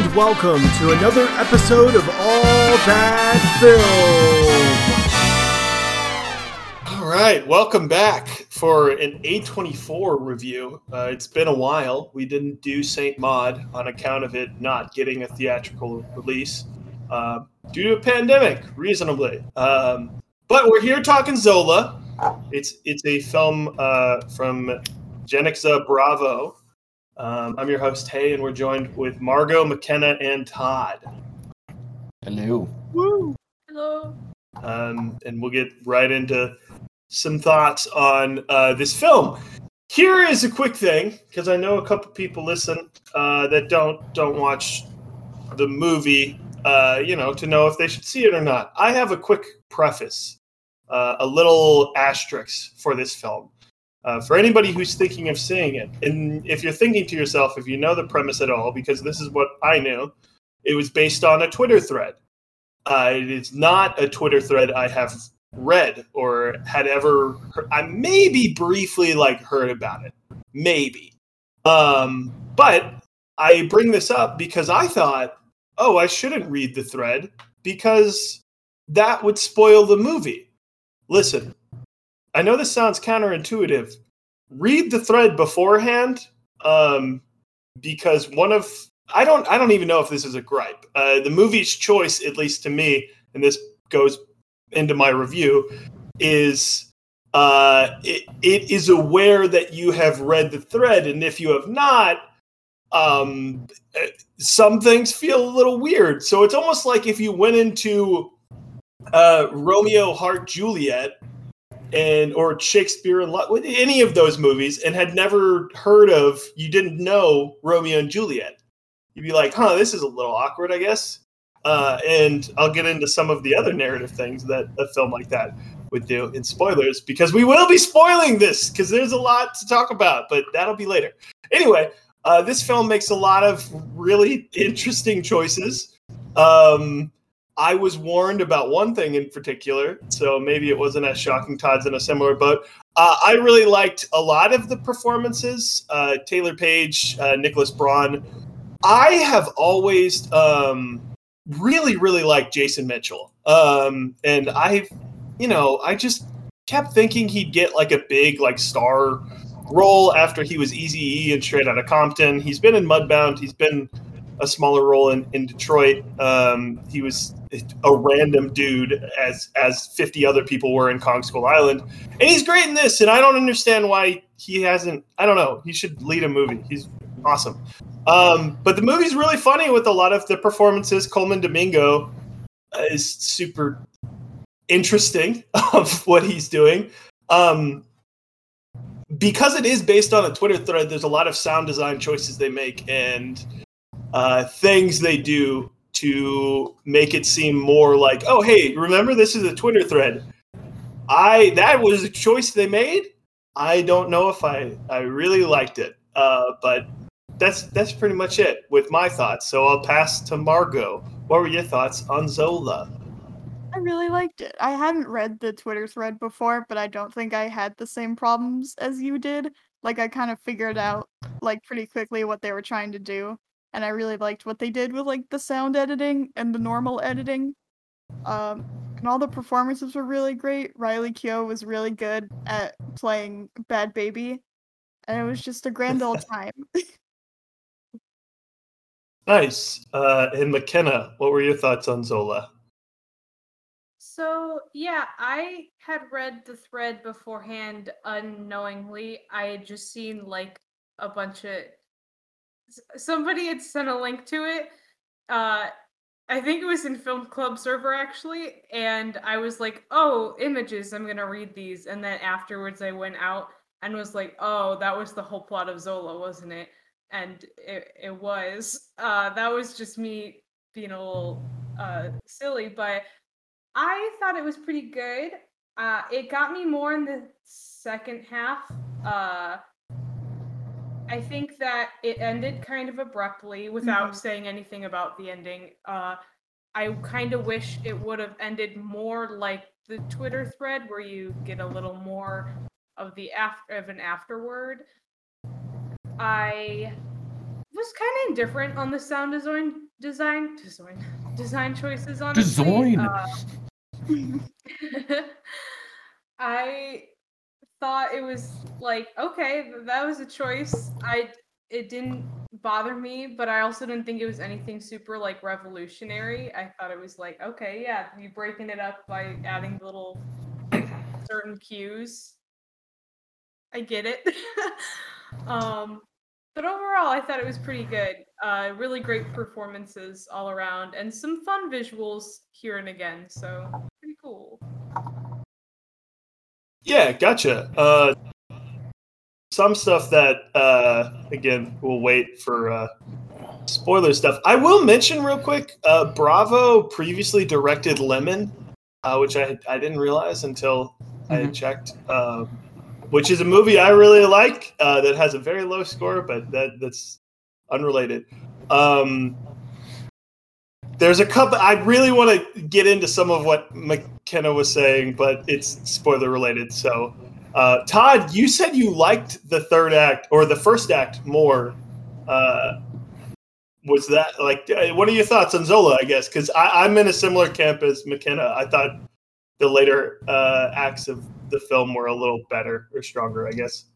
and welcome to another episode of All That Film. All right, welcome back for an A24 review. Uh, it's been a while. We didn't do Saint Maud on account of it not getting a theatrical release uh, due to a pandemic, reasonably. Um, but we're here talking Zola. It's it's a film uh, from Janicza Bravo. Um, I'm your host, Hey, and we're joined with Margot, McKenna, and Todd. Hello. Woo! Hello. Um, and we'll get right into some thoughts on uh, this film. Here is a quick thing because I know a couple people listen uh, that don't don't watch the movie. Uh, you know, to know if they should see it or not. I have a quick preface, uh, a little asterisk for this film. Uh, for anybody who's thinking of seeing it, and if you're thinking to yourself, if you know the premise at all, because this is what I knew, it was based on a Twitter thread. Uh, it is not a Twitter thread I have read or had ever. Heard. I maybe briefly like heard about it, maybe. Um, but I bring this up because I thought, oh, I shouldn't read the thread because that would spoil the movie. Listen, I know this sounds counterintuitive. Read the thread beforehand, um, because one of I don't I don't even know if this is a gripe. Uh, the movie's choice, at least to me, and this goes into my review, is uh, it, it is aware that you have read the thread, and if you have not, um, some things feel a little weird. So it's almost like if you went into uh, Romeo Heart Juliet and or Shakespeare and Lo- any of those movies and had never heard of, you didn't know Romeo and Juliet. You'd be like, huh, this is a little awkward, I guess. Uh, and I'll get into some of the other narrative things that a film like that would do in spoilers because we will be spoiling this because there's a lot to talk about, but that'll be later. Anyway, uh, this film makes a lot of really interesting choices. Um, I was warned about one thing in particular, so maybe it wasn't as shocking. Todd's in a similar boat. Uh, I really liked a lot of the performances. Uh, Taylour Paige, uh, Nicholas Braun. I have always um, really, really liked Jason Mitchell, um, and I, you know, I just kept thinking he'd get like a big like star role after he was Easy E and Straight Outta Compton. He's been in Mudbound. He's been a smaller role in, in Detroit. Um, he was a random dude as as 50 other people were in Kong Skull Island. And he's great in this, and I don't understand why he hasn't I don't know. He should lead a movie. He's awesome. Um, but the movie's really funny with a lot of the performances. Colman Domingo is super interesting of what he's doing. Um, because it is based on a Twitter thread, there's a lot of sound design choices they make and uh, things they do to make it seem more like, oh, hey, remember this is a Twitter thread. I that was a choice they made. I don't know if I I really liked it, uh, but that's that's pretty much it with my thoughts. So I'll pass to Margot. What were your thoughts on Zola? I really liked it. I hadn't read the Twitter thread before, but I don't think I had the same problems as you did. Like I kind of figured out like pretty quickly what they were trying to do, and I really liked what they did with like the sound editing and the normal editing. Um, and all the performances were really great. Riley Keough was really good at playing Bad Baby, and it was just a grand old time. nice. Uh, and McKenna, what were your thoughts on Zola? So, yeah, I had read the thread beforehand unknowingly. I had just seen like a bunch of somebody had sent a link to it. Uh I think it was in Film Club server actually, and I was like, "Oh, images, I'm to read these." And then afterwards I went out and was like, "Oh, that was the whole plot of Zola, wasn't it?" And it it was. Uh that was just me being a little uh silly, but I thought it was pretty good. Uh, it got me more in the second half. I think that it ended kind of abruptly without mm-hmm. saying anything about the ending. Uh, I kind of wish it would have ended more like the Twitter thread, where you get a little more of the after of an afterword. I was kind of indifferent on the sound design design design design choices on Design. Uh, I thought it was like okay, that was a choice. I it didn't bother me, but I also didn't think it was anything super like revolutionary. I thought it was like okay, yeah, you breaking it up by adding little certain cues. I get it. um, but overall, I thought it was pretty good. Uh, really great performances all around, and some fun visuals here and again. So. Yeah, gotcha. Uh, some stuff that uh, again we'll wait for uh, spoiler stuff. I will mention real quick. Uh, Bravo previously directed Lemon, uh, which I I didn't realize until I had checked. Um, which is a movie I really like uh, that has a very low score, but that that's unrelated. Um, there's a couple. I really want to get into some of what McKenna was saying, but it's spoiler related. So, uh, Todd, you said you liked the third act or the first act more. Uh, was that like? uh, What are your thoughts on Zola? I guess because I'm in a similar camp as McKenna. I thought the later uh, acts of the film were a little better or stronger. I guess.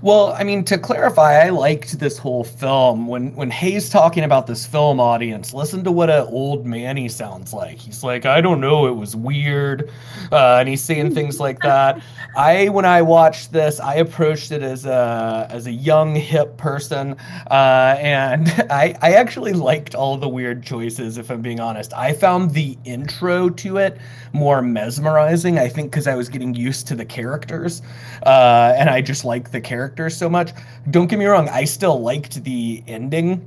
Well, I mean, to clarify, I liked this whole film. When when Hayes talking about this film audience, listen to what an old man he sounds like. He's like, I don't know, it was weird, uh, and he's saying things like that. I when I watched this, I approached it as a as a young hip person, uh, and I I actually liked all the weird choices. If I'm being honest, I found the intro to it more mesmerizing. I think because I was getting used to the characters, uh, and I just like the characters so much. Don't get me wrong, I still liked the ending.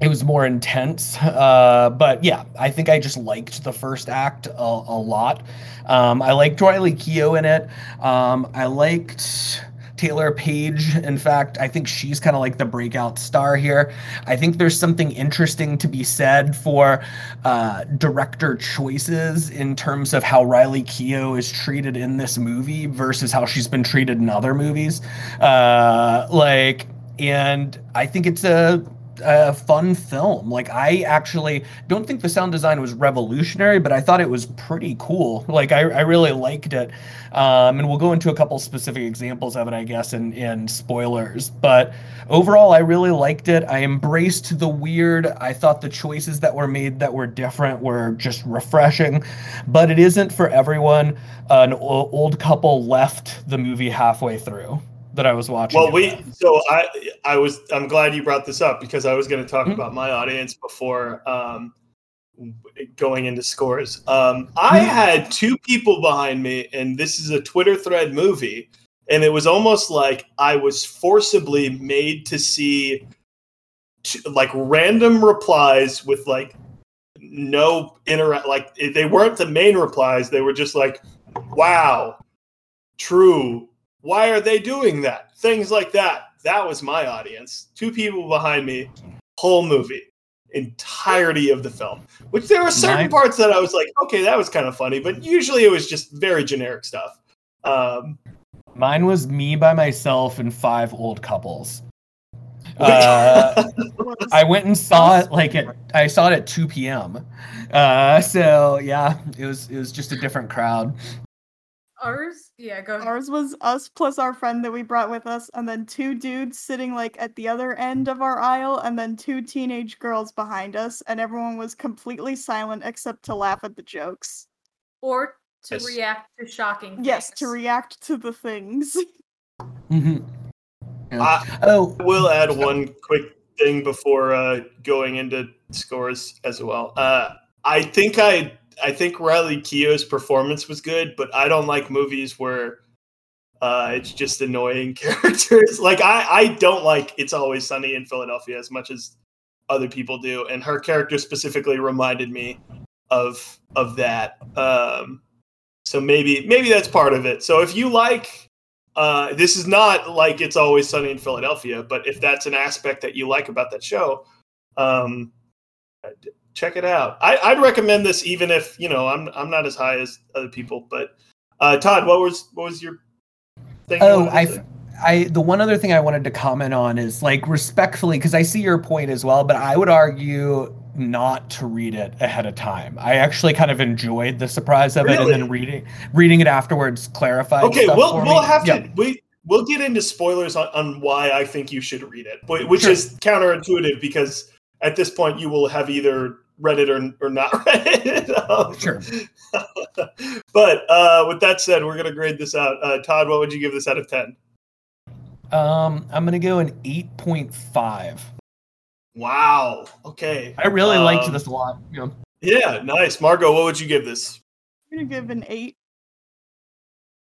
It was more intense, uh, but yeah, I think I just liked the first act a, a lot. Um, I liked Riley Keough in it. Um, I liked Taylour Paige. In fact, I think she's kind of like the breakout star here. I think there's something interesting to be said for uh, director choices in terms of how Riley Keough is treated in this movie versus how she's been treated in other movies. Uh, like, and I think it's a a fun film. Like I actually don't think the sound design was revolutionary, but I thought it was pretty cool. Like I, I really liked it. Um, and we'll go into a couple specific examples of it, I guess, in, in spoilers. But overall, I really liked it. I embraced the weird. I thought the choices that were made that were different were just refreshing. But it isn't for everyone. An old couple left the movie halfway through that I was watching. Well, we so I I was I'm glad you brought this up because I was going to talk Mhm. about my audience before um, going into scores. Um, I Mhm. had two people behind me, and this is a Twitter thread movie, and it was almost like I was forcibly made to see t- like random replies with like no interact like they weren't the main replies they were just like wow true why are they doing that things like that that was my audience two people behind me whole movie entirety of the film which there were certain Mine- parts that i was like okay that was kind of funny but usually it was just very generic stuff um Mine was me by myself and five old couples. Uh, I went and saw it like at I saw it at 2 p.m. Uh, so yeah, it was it was just a different crowd. Ours, yeah, go ahead. Ours was us plus our friend that we brought with us, and then two dudes sitting like at the other end of our aisle, and then two teenage girls behind us, and everyone was completely silent except to laugh at the jokes. or to Yes. react to shocking. Yes, to react to the things. mm-hmm. Yeah. I- oh, will add one quick thing before uh, going into scores as well. Uh, I think I I think Riley Keough's performance was good, but I don't like movies where uh, it's just annoying characters. Like I I don't like It's Always Sunny in Philadelphia as much as other people do, and her character specifically reminded me of of that. Um, so maybe maybe that's part of it. So if you like uh, this is not like it's always sunny in Philadelphia, but if that's an aspect that you like about that show, um, check it out. I, I'd recommend this, even if you know I'm I'm not as high as other people. But uh, Todd, what was what was your thing? oh, I. I the one other thing I wanted to comment on is like respectfully because I see your point as well, but I would argue not to read it ahead of time. I actually kind of enjoyed the surprise of it, and then reading reading it afterwards clarified. Okay, we'll we'll me. have to we we'll get into spoilers on, on why I think you should read it, but which Sure. is counterintuitive because at this point you will have either read it or, or not read it. Um, Sure. but uh, with that said, we're gonna grade this out. Uh, Todd, what would you give this out of ten? Um, I'm gonna go an eight point five. Wow. Okay. I really liked Um, this a lot. You know. Yeah, nice. Margot, what would you give this? I'm gonna give an eight.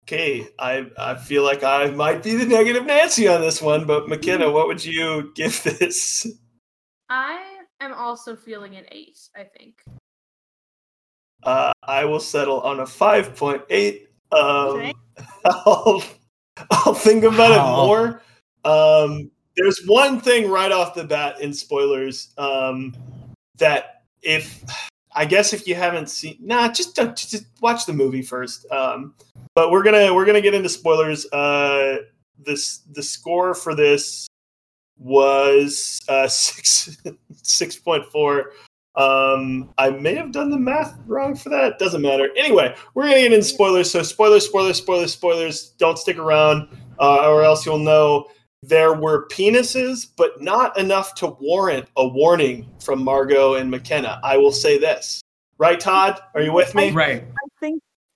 Okay, I I feel like I might be the negative Nancy on this one, but McKenna, what would you give this? I am also feeling an eight. I think. Uh, I will settle on a five point eight. Um, Okay. I'll I'll think about Wow. it more. Um, there's one thing right off the bat in spoilers um, that if I guess if you haven't seen, nah, just don't, just watch the movie first. Um, but we're gonna we're gonna get into spoilers. Uh, this the score for this was uh, six six point four. Um, I may have done the math wrong for that. Doesn't matter. Anyway, we're gonna get into spoilers. So spoilers, spoilers, spoilers, spoilers. Don't stick around, uh, or else you'll know there were penises, but not enough to warrant a warning from Margot and McKenna. I will say this. Right, Todd? Are you with me? Right.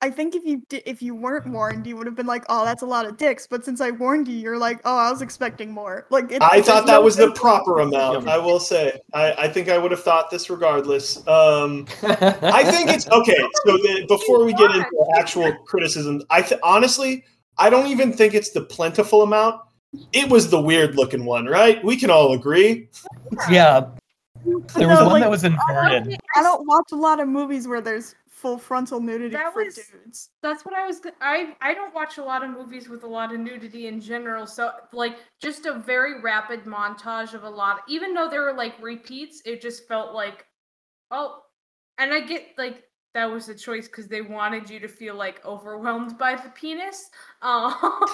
I think if you di- if you weren't warned, you would have been like, "Oh, that's a lot of dicks." But since I warned you, you're like, "Oh, I was expecting more." Like it, I thought that no was the proper amount. I will say. I, I think I would have thought this regardless. Um, I think it's okay. So the, before we get into actual criticisms, I th- honestly, I don't even think it's the plentiful amount. It was the weird looking one, right? We can all agree. yeah. There was No, one like, that was inverted. I don't watch a lot of movies where there's full frontal nudity That for was- dudes. That's what I was. I I don't watch a lot of movies with a lot of nudity in general. So like just a very rapid montage of a lot. Even though there were like repeats, it just felt like, oh, and I get like that was a choice because they wanted you to feel like overwhelmed by the penis. Um,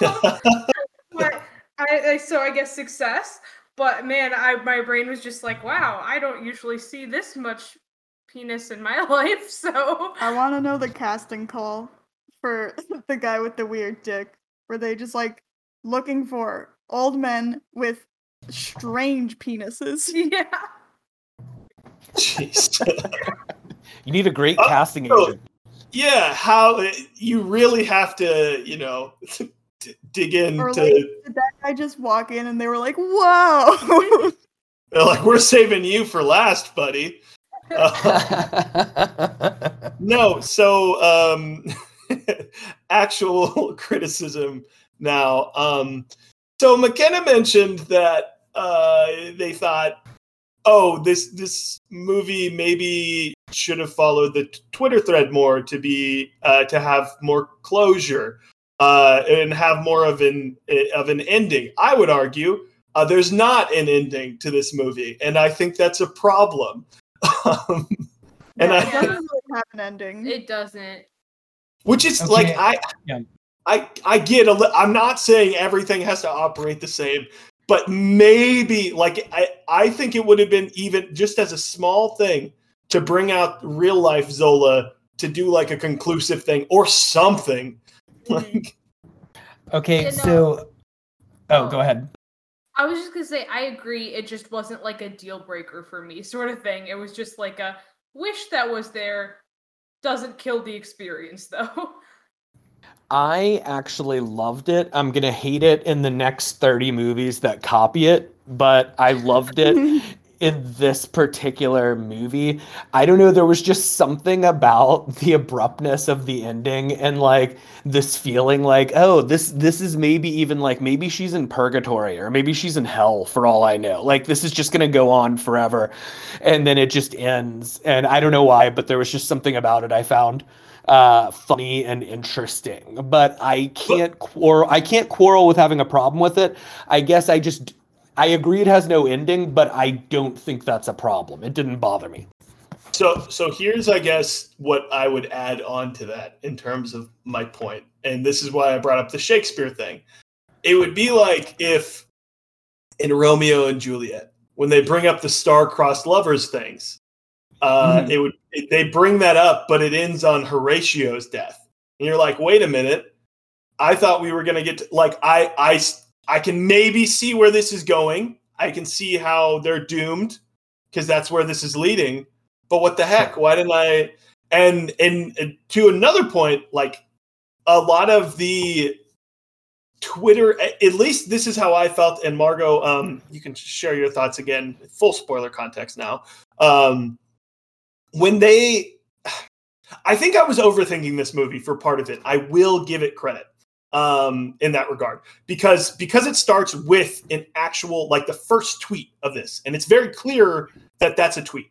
but I, I so I guess success. But man, I my brain was just like, wow, I don't usually see this much penis in my life. So I want to know the casting call for the guy with the weird dick. Were they just like looking for old men with strange penises? yeah. Jeez. You need a great Oh, casting agent. yeah, how uh, you really have to, you know, d- dig into. Or like, did that guy just walk in and they were like, "Whoa!" They're like, we're saving you for last, buddy. No, so um, actual criticism now. Um, so McKenna mentioned that uh, they thought, oh, this this movie maybe should have followed the t- Twitter thread more to be uh, to have more closure uh, and have more of an of an ending. I would argue uh, there's not an ending to this movie, and I think that's a problem. Um, and Yeah, I it doesn't really have an ending. It doesn't. which is Okay, like I, yeah. I, I get a li- I'm not saying everything has to operate the same, but maybe like I, I think it would have been even just as a small thing to bring out real life Zola to do like a conclusive thing or something. Like, okay, Yeah, no. so oh, go ahead. I was just gonna say I agree. It just wasn't like a deal breaker for me, sort of thing. It was just like a wish that was there. Doesn't kill the experience though. I actually loved it. I'm gonna hate it in the next 30 movies that copy it, but I loved it in this particular movie. I don't know, there was just something about the abruptness of the ending and like this feeling like, oh, this this is maybe even like maybe she's in purgatory or maybe she's in hell for all I know. Like this is just gonna go on forever. And then it just ends. And I don't know why, but there was just something about it I found uh funny and interesting but i can't quarrel i can't quarrel with having a problem with it i guess i just i agree it has no ending but i don't think that's a problem. It didn't bother me. So so here's I guess what I would add on to that in terms of my point, and this is why I brought up the Shakespeare thing. It would be like if in Romeo and Juliet when they bring up the star-crossed lovers things uh, Mhm. it would it, they bring that up, but it ends on Horatio's death, and you're like, wait a minute, I thought we were gonna get to, like I I I can maybe see where this is going. I can see how they're doomed because that's where this is leading. But what the heck? Why didn't I? And and, and to another point, like a lot of the Twitter, at least this is how I felt. And Margot, um, you can share your thoughts again. Full spoiler context now. Um, when they, I think I was overthinking this movie for part of it. I will give it credit um, in that regard. Because because it starts with an actual like the first tweet of this, and it's very clear that that's a tweet.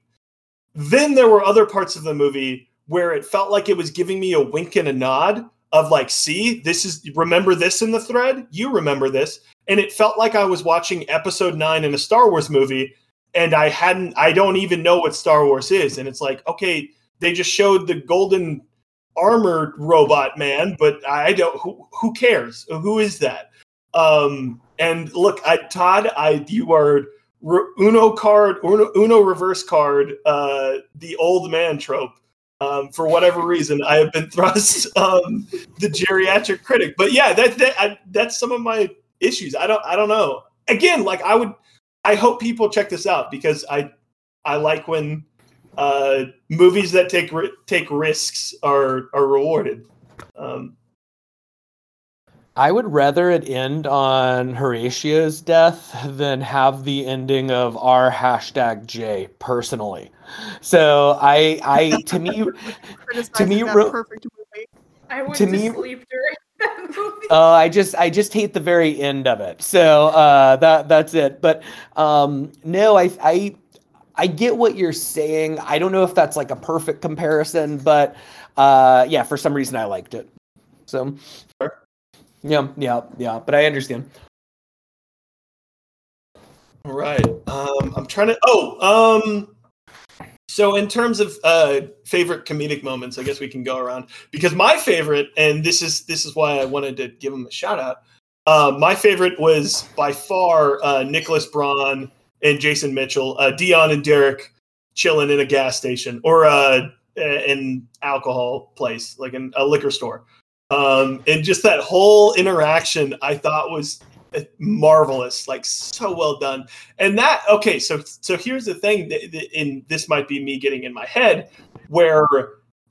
Then there were other parts of the movie where it felt like it was giving me a wink and a nod of like, see, this is remember this in the thread, you remember this, and it felt like I was watching episode nine in a Star Wars movie, and I hadn't, I don't even know what Star Wars is, and it's like, okay, they just showed the golden armored robot man, but I don't, who, who cares? Who is that? Um, and look, I, Todd, I, you are Uno card, Uno, Uno reverse card, uh, the old man trope. Um, for whatever reason, I have been thrust um, the geriatric critic. But yeah, that, that I, that's some of my issues. I don't I don't know. Again, like I would, I hope people check this out because I I like when uh, movies that take take risks are are rewarded. Um, I would rather it end on Horatio's death than have the ending of our hashtag J personally. So I, I to me, Criticizing me, that Ro- perfect movie. I went To to, me- sleep during that movie. uh, I just, I just hate the very end of it. So uh, that that's it. But um, no, I, I, I get what you're saying. I don't know if that's like a perfect comparison, but uh, yeah, for some reason I liked it. So. Yeah, yeah, yeah, but I understand. Right. Um, I'm trying to. Oh, um, so in terms of uh, favorite comedic moments, I guess we can go around because my favorite, and this is this is why I wanted to give him a shout out. Uh, my favorite was by far uh, Nicholas Braun and Jason Mitchell, uh, Dion and Derek chilling in a gas station or uh, an alcohol place, like in a liquor store. Um, and just that whole interaction, I thought was marvelous, like so well done. And that okay, so so here's the thing, th- th- and this might be me getting in my head, where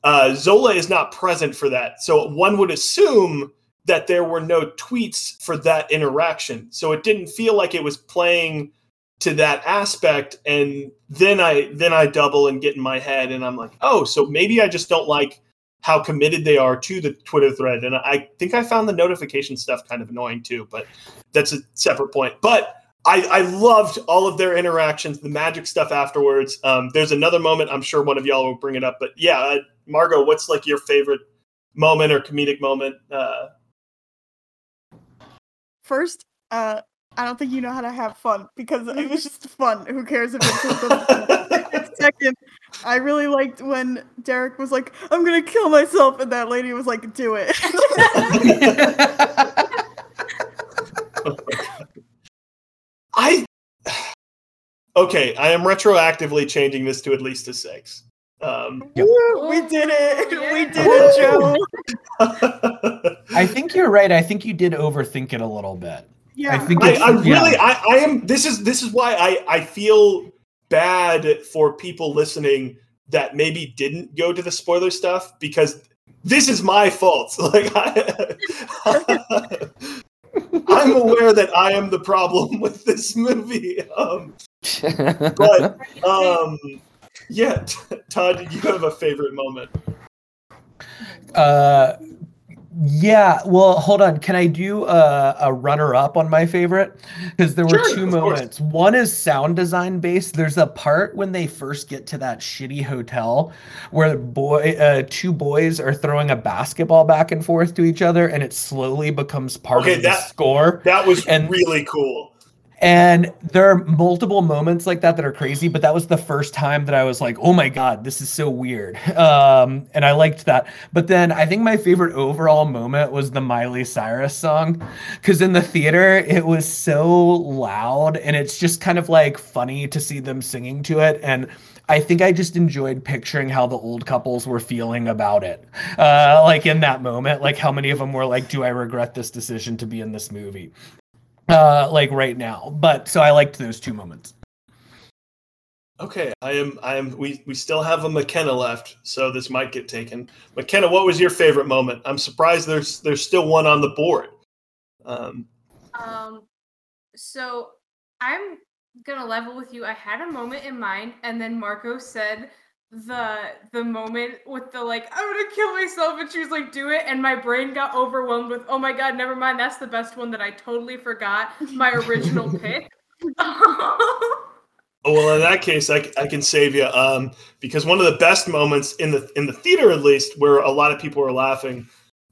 uh, Zola is not present for that. So one would assume that there were no tweets for that interaction. So it didn't feel like it was playing to that aspect. And then I then I double and get in my head, and I'm like, oh, so maybe I just don't like how committed they are to the Twitter thread. And I think I found the notification stuff kind of annoying too, but that's a separate point. But I, I loved all of their interactions, the magic stuff afterwards. Um, there's another moment, I'm sure one of y'all will bring it up, but yeah, uh, Margot, what's like your favorite moment or comedic moment? Uh, First, uh, I don't think you know how to have fun because it was just fun. Who cares if it's Second, I really liked when Derek was like, "I'm gonna kill myself," and that lady was like, "Do it." I okay, I am retroactively changing this to at least a six. Um, Woo, we did it. Oh, We did it, Joe. I think you're right. I think you did overthink it a little bit. Yeah. I think I, it's, I yeah. really, I, I am. This is this is why I I feel bad for people listening that maybe didn't go to the spoiler stuff because this is my fault. Like I, I'm aware that I am the problem with this movie. Um, but um, yeah, Todd, you have a favorite moment? uh, yeah. Well, hold on. Can I do a, a runner up on my favorite? Because there were Sure, two of course. moments. One is sound design based. There's a part when they first get to that shitty hotel where boy, uh, two boys are throwing a basketball back and forth to each other, and it slowly becomes part Okay, of the score. That was And- really cool. And there are multiple moments like that that are crazy, but that was the first time that I was like, oh my God, this is so weird. Um, and I liked that. But then I think my favorite overall moment was the Miley Cyrus song. Because in the theater, it was so loud and it's just kind of like funny to see them singing to it. And I think I just enjoyed picturing how the old couples were feeling about it. Uh, like in that moment, like how many of them were like, do I regret this decision to be in this movie? Uh, like right now. But so I liked those two moments. Okay, I am. I am. We we still have a McKenna left, so this might get taken. McKenna, what was your favorite moment? I'm surprised there's there's still one on the board. Um, um so I'm gonna level with you. I had a moment in mind, and then Margot said the the moment with the like I'm gonna kill myself and she was like do it and my brain got overwhelmed with oh my god never mind that's the best one that I totally forgot my original pick. oh well, in that case, I, I can save you um, because one of the best moments in the in the theater, at least, where a lot of people were laughing,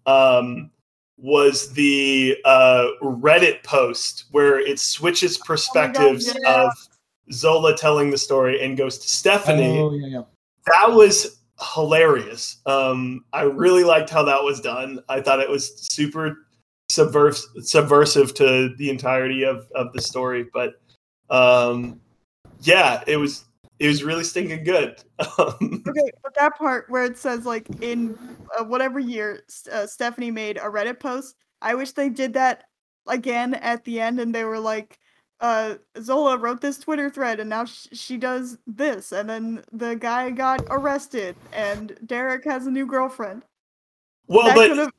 um, was the uh, Reddit post where it switches oh perspectives oh God, yeah. of Zola telling the story and goes to Stephanie. Oh, yeah, yeah that was hilarious. Um, I really liked how that was done. I thought it was super subvers- subversive to the entirety of, of the story. But um, yeah, it was it was really stinking good. okay, but that part where it says like in uh, whatever year uh, Stephanie made a Reddit post, I wish they did that again at the end, and they were like, uh Zola wrote this Twitter thread and now sh- she does this and then the guy got arrested and Derek has a new girlfriend. Well, that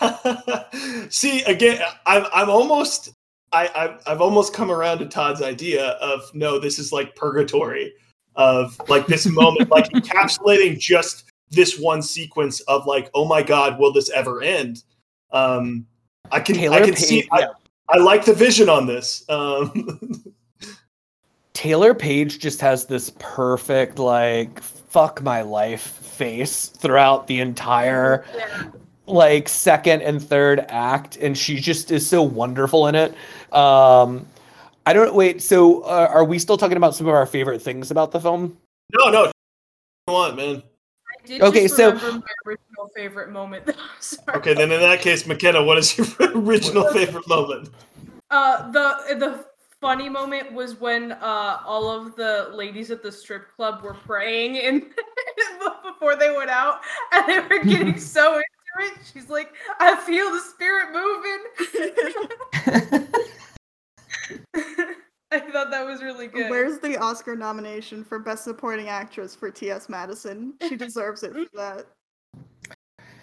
but see again, I'm I'm almost I I've, I've almost come around to Todd's idea of no, this is like purgatory of like this moment, like encapsulating just this one sequence of like, oh my god, will this ever end? Um, I can Taylor I can see. Yeah. I like the vision on this. Um. Taylour Paige just has this perfect like fuck my life face throughout the entire yeah. like second and third act and she just is so wonderful in it. Um I don't wait, so uh, are we still talking about some of our favorite things about the film? No, no. Come on, man. okay, so my original favorite moment. okay, then in that case, McKenna, what is your original favorite moment? Uh, the the funny moment was when uh all of the ladies at the strip club were praying and before they went out, and they were getting so into it. She's like, "I feel the spirit moving." I thought that was really good. Where's the Oscar nomination for Best Supporting Actress for T.S. Madison? She deserves it for that.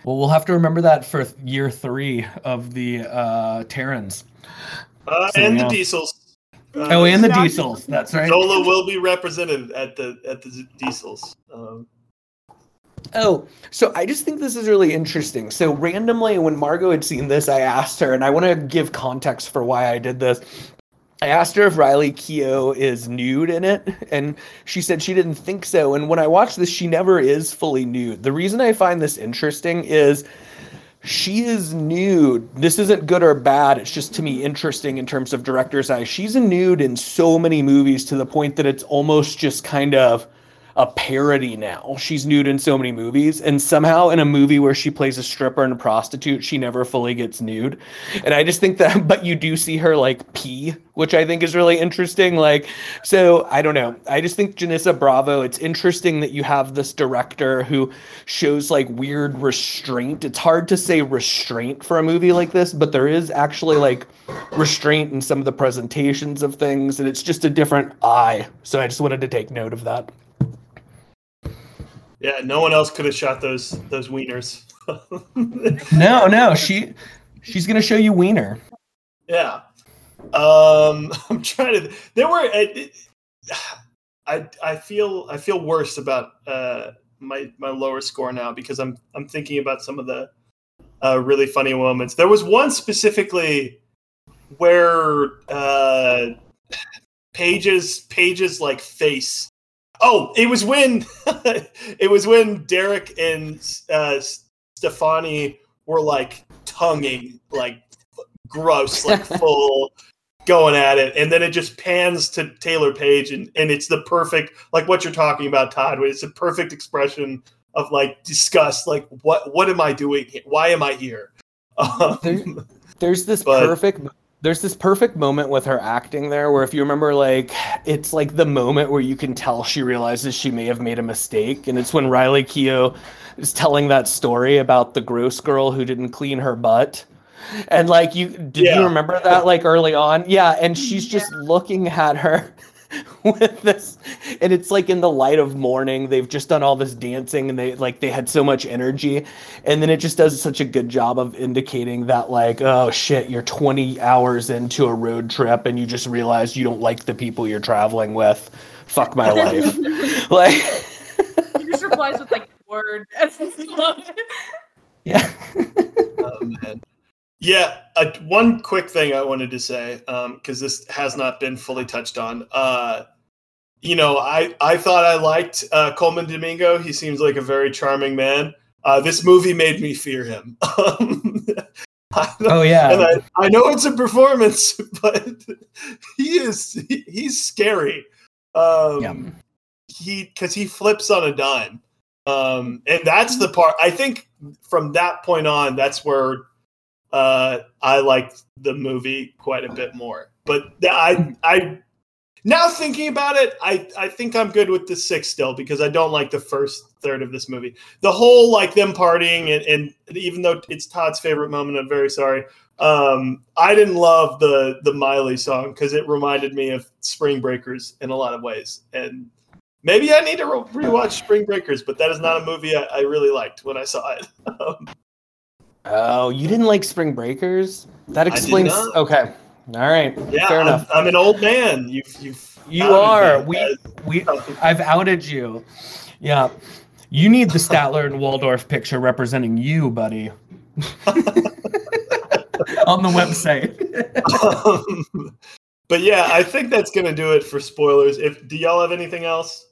Well, we'll have to remember that for year three of the uh, Terrans. Uh, so, and yeah. the Diesels. Uh, oh, and the Diesels. That's right. Zola will be represented at the at the Diesels. Um, Oh, so I just think this is really interesting. So randomly, when Margot had seen this, I asked her, and I want to give context for why I did this. I asked her if Riley Keough is nude in it, and she said she didn't think so. And when I watched this, she never is fully nude. The reason I find this interesting is she is nude. This isn't good or bad. It's just to me interesting in terms of director's eye. She's a nude in so many movies to the point that it's almost just kind of a parody now. She's nude in so many movies, and somehow in a movie where she plays a stripper and a prostitute, she never fully gets nude. And I just think that, but you do see her like pee, which I think is really interesting. Like, so I don't know. I just think Janicza Bravo, it's interesting that you have this director who shows like weird restraint. It's hard to say restraint for a movie like this, but there is actually like restraint in some of the presentations of things, and it's just a different eye. So I just wanted to take note of that. Yeah, no one else could have shot those those wieners. no, no, she she's gonna show you wiener. Yeah, um, I'm trying to. There were. I, I I feel I feel worse about uh, my my lower score now because I'm I'm thinking about some of the uh, really funny moments. There was one specifically where uh, pages Paige's like face Oh, it was when it was when Derek and uh, Stefani were like tonguing, like gross, like full. going at it, and then it just pans to Taylour Paige, and and it's the perfect like what you're talking about, Todd. It's a perfect expression of like disgust. Like what what am I doing? Here? Why am I here? Um, There- there's this But- perfect there's this perfect moment with her acting there where if you remember like it's like the moment where you can tell she realizes she may have made a mistake. And it's when Riley Keough is telling that story about the gross girl who didn't clean her butt. And like you did Yeah. you remember that like early on? Yeah and she's just looking at her with this. And it's like in the light of morning they've just done all this dancing and they like they had so much energy. And then it just does such a good job of indicating that like oh shit you're 20 hours into a road trip and you just realize you don't like the people you're traveling with. Fuck my life. Like He just replies with like word. yeah. Oh, man. Yeah, uh, one quick thing I wanted to say because this has not been fully touched on. Uh, you know, I I thought I liked uh, Colman Domingo. He seems like a very charming man. Uh, this movie made me fear him. Um, oh yeah and I, I know it's a performance, but he is he, he's scary. Um, yeah he because he flips on a dime um and that's the part i think from that point on that's where uh i liked the movie quite a bit more. But i i now thinking about it i i think i'm good with the six still because i don't like the first third of this movie. The whole like them partying and, and even though it's todd's favorite moment i'm very sorry. Um i didn't love the the miley song because it reminded me of spring breakers in a lot of ways. And maybe i need to re- rewatch spring breakers but that is not a movie i, I really liked when i saw it. Um, oh you didn't like spring breakers that did explains not. okay all right yeah fair I'm, enough I'm an old man you've you've you are me we we I've outed you. Yeah. You need the Statler and Waldorf picture representing you, buddy. On the website. um, but yeah i think that's gonna do it for spoilers if do y'all have anything else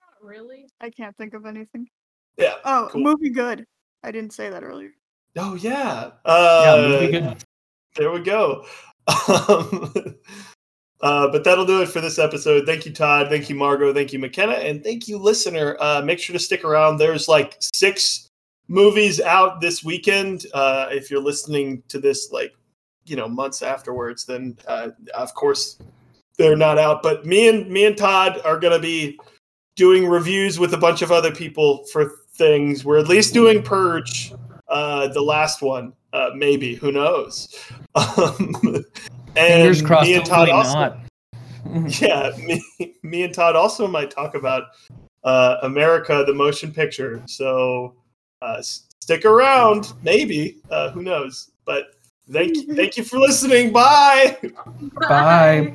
Not really. I can't think of anything. yeah Oh, Cool. movie good. I didn't say that earlier. oh yeah. Yeah, uh, movie good. there we go. Um, uh, but that'll do it for this episode. Thank you todd. Thank you margot thank you mckenna. And thank you listener. Uh, make sure to stick around. There's like six movies out this weekend. Uh, if you're listening to this like you know months afterwards then uh, of course they're not out. But me and me and todd are going to be doing reviews with a bunch of other people for things we're at least doing purge uh, the last one uh, maybe who knows um, and Fingers crossed, me and Todd also, not. yeah, me, me and Todd also might talk about uh, America, the motion picture. So uh, stick around, maybe. Uh, who knows? But thank thank you for listening. Bye. Bye.